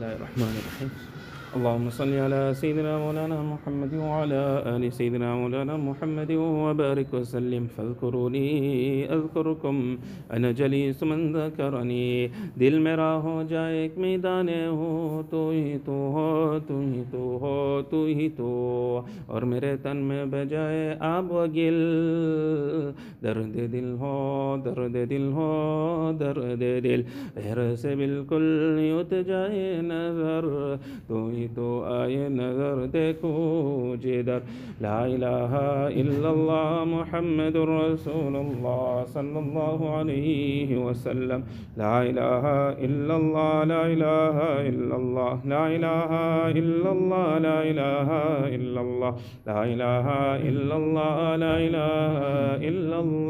الله الرحمن الرحيم. اللهم صل على سيدنا مولانا محمد وعلى آل سيدنا مولانا محمد وبارك وسلم فاذكروني أذكركم أنا جليس من ذكرني दिल मेरा हो जाए एक मैदाने हो तो ही तो हो तू ही तो हो तू ही तो और मेरे तन में बजाए आब गिल दर्द दिल हो दर्द दिल हो दर्द दिल गैर से बिल्कुल उत जाए नजर तो ही जी तो आए नज़र देखो जिधर ला इलाहा इल्लल्लाह محمد رسول الله صلى الله عليه وسلم لا إله إلا الله لا إله إلا الله لا إله إلا الله لا إله إلا الله لا إله إلا الله لا إله إلا الله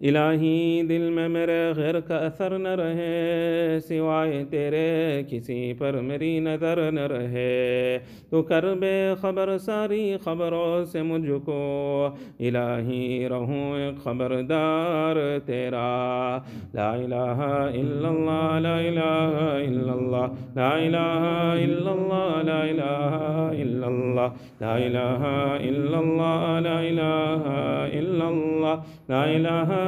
इलाही दिल में मेरे गैर का असर न रहे सिवाय तेरे किसी पर मेरी नज़र न रहे तो कर बे खबर सारी खबरों से मुझको इलाही रहूं एक खबरदार तेरा ला इलाहा इल्लल्लाह ला इलाहा इल्लल्लाह ला इलाहा इल्लल्लाह ला इलाहा इल्लल्लाह ला इलाहा इल्लल्लाह ला इलाहा इल्लल्लाह ला इलाहा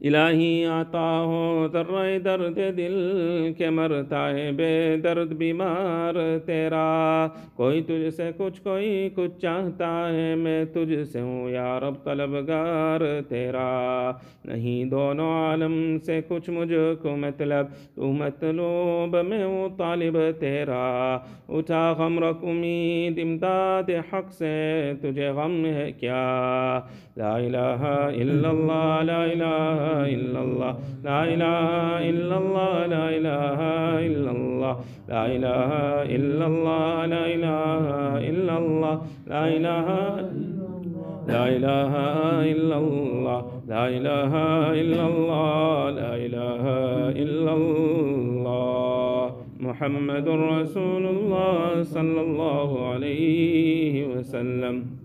الہی آتا ہو ذرہ درد دل کے مرتا ہے بے درد بیمار تیرا۔ کوئی تجھ سے کچھ، کوئی کچھ چاہتا ہے، میں تجھ سے ہوں یا رب طلبگار تیرا۔ نہیں، دونوں عالم سے کچھ مجھ کو مطلب۔ تو مطلوب میں ہوں طالب تیرا۔ اٹھا غم رکھ، امید، امداد حق سے۔ تجھے غم ہے کیا؟ لا الہ الا اللہ، لا الہ إلا الله. لا إله إلا الله لا إله إلا الله. لا إله إلا الله لا إله إلا الله. لا إله لا إله إلا الله. لا إله إلا الله لا إله إلا الله. محمد رسول الله صلى الله عليه وسلم.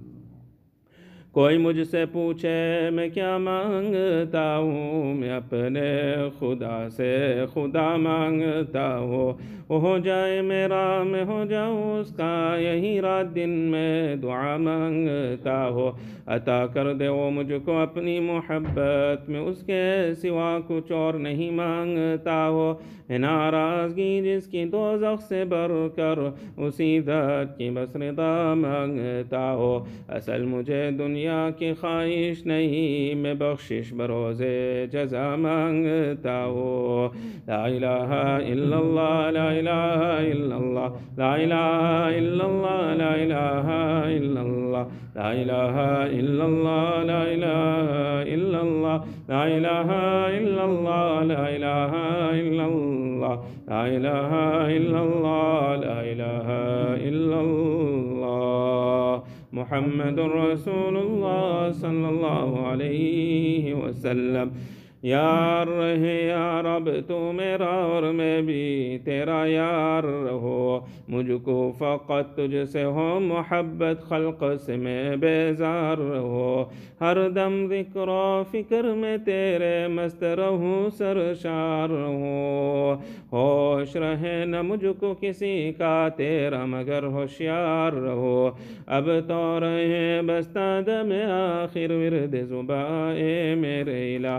کوئی مجھ سے پوچھے میں کیا مانگتا ہوں؟ میں اپنے خدا سے خدا مانگتا ہوں۔ ہو جائے میرا، میں ہو جاؤں اس کا۔ یہی رات دن میں دعا مانگتا ہو عطا کر دے وہ مجھ کو اپنی محبت۔ میں اس کے سوا کچھ اور نہیں مانگتا ہو ناراضگی جس کی دو سے بر کر اسی ذات کی بسردا مانگتا ہو اصل مجھے دنیا کی خواهش نہیں میں بخشش بروز جزا مانگتا ہوں لا الہ الا اللہ لا الہ الا اللہ لا الہ الا اللہ لا الہ الا اللہ لا الہ إلا اللہ لا الہ إلا اللہ لا الہ إلا اللہ لا الہ إلا اللہ لا الہ إلا اللہ لا الہ إلا اللہ محمد رسول الله صلى الله عليه وسلم. यार रहे यार अब तो मेरा और मैं भी तेरा यार रहो मुझको फ़कत तुझसे हो मोहब्बत खल्क से मैं बेजार रहो हर दम ज़िक्र फ़िक्र में तेरे मस्त रहूँ सरशार रहूँ होश रहे न मुझको किसी का तेरा मगर होशियार रहो अब तो रहे बस्ता दम आखिर विरद जुबाए मेरे इला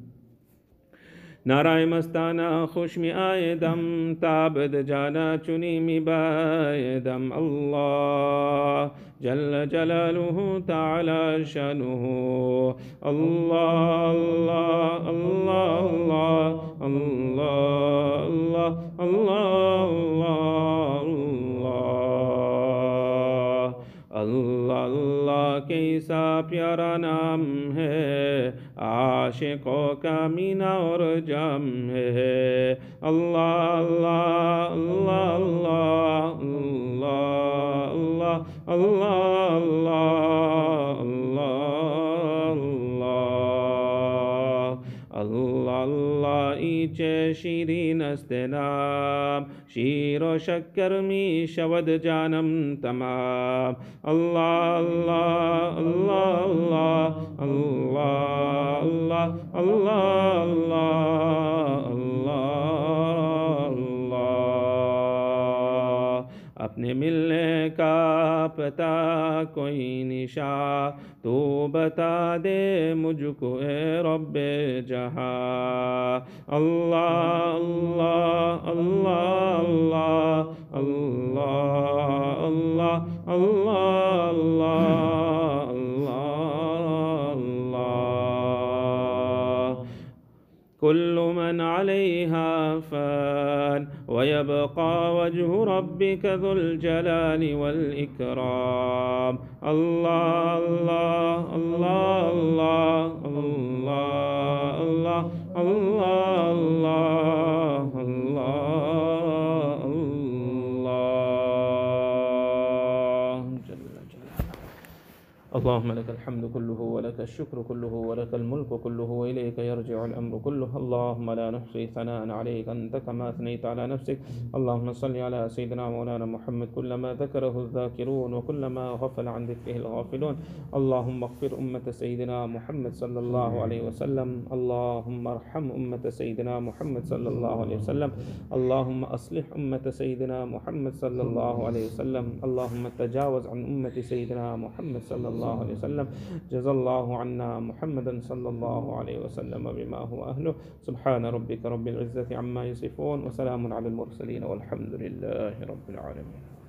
नारायण مستانا खुश में आए جانا ताबद जाना الله جل جلاله تعالى شانه الله الله الله الله الله الله الله, الله, الله अल्लाह अल्लाह कैसा प्यारा नाम है आशिकों का मीना और जम है अल्लाह अल्लाह अल्लाह अल्लाह अल्लाह अल्लाह अल्लाह अल्लाह अल्लाह ईचे शीरीन नाम क्षीरोशकर्मी शवदजानं तमा अल्ला अल्ला अल्ला अल्ला अल्ला अल्ला अल्ला अपने मिलने का पता कोई निशा तो बता दे मुझको ए रब जहाँ अल्लाह अल्लाह अल्लाह अल्लाह अल्लाह अल्लाह अल्लाह كل من عليها فان ويبقى وجه ربك ذو الجلال والإكرام. الله الله الله الله الله الله الله الله. اللهم لك الحمد كله ولك الشكر كله ولك الملك كله وإليك يرجع الأمر كله. اللهم لا نحصي ثناء عليك أنت كما أثنيت على نفسك. اللهم صل على سيدنا مولانا محمد كلما ذكره الذاكرون وكلما غفل عن ذكره الغافلون. اللهم اغفر أمة سيدنا محمد صلى الله عليه وسلم. اللهم ارحم أمة سيدنا محمد صلى الله عليه وسلم. اللهم أصلح أمة سيدنا محمد صلى الله عليه وسلم. اللهم تجاوز عن أمة سيدنا محمد صلى الله الله عليه وسلم. جزا الله عنا محمدا صلى الله عليه وسلم بما هو أهله. سبحان ربك رب العزة عما يصفون وسلام على المرسلين والحمد لله رب العالمين.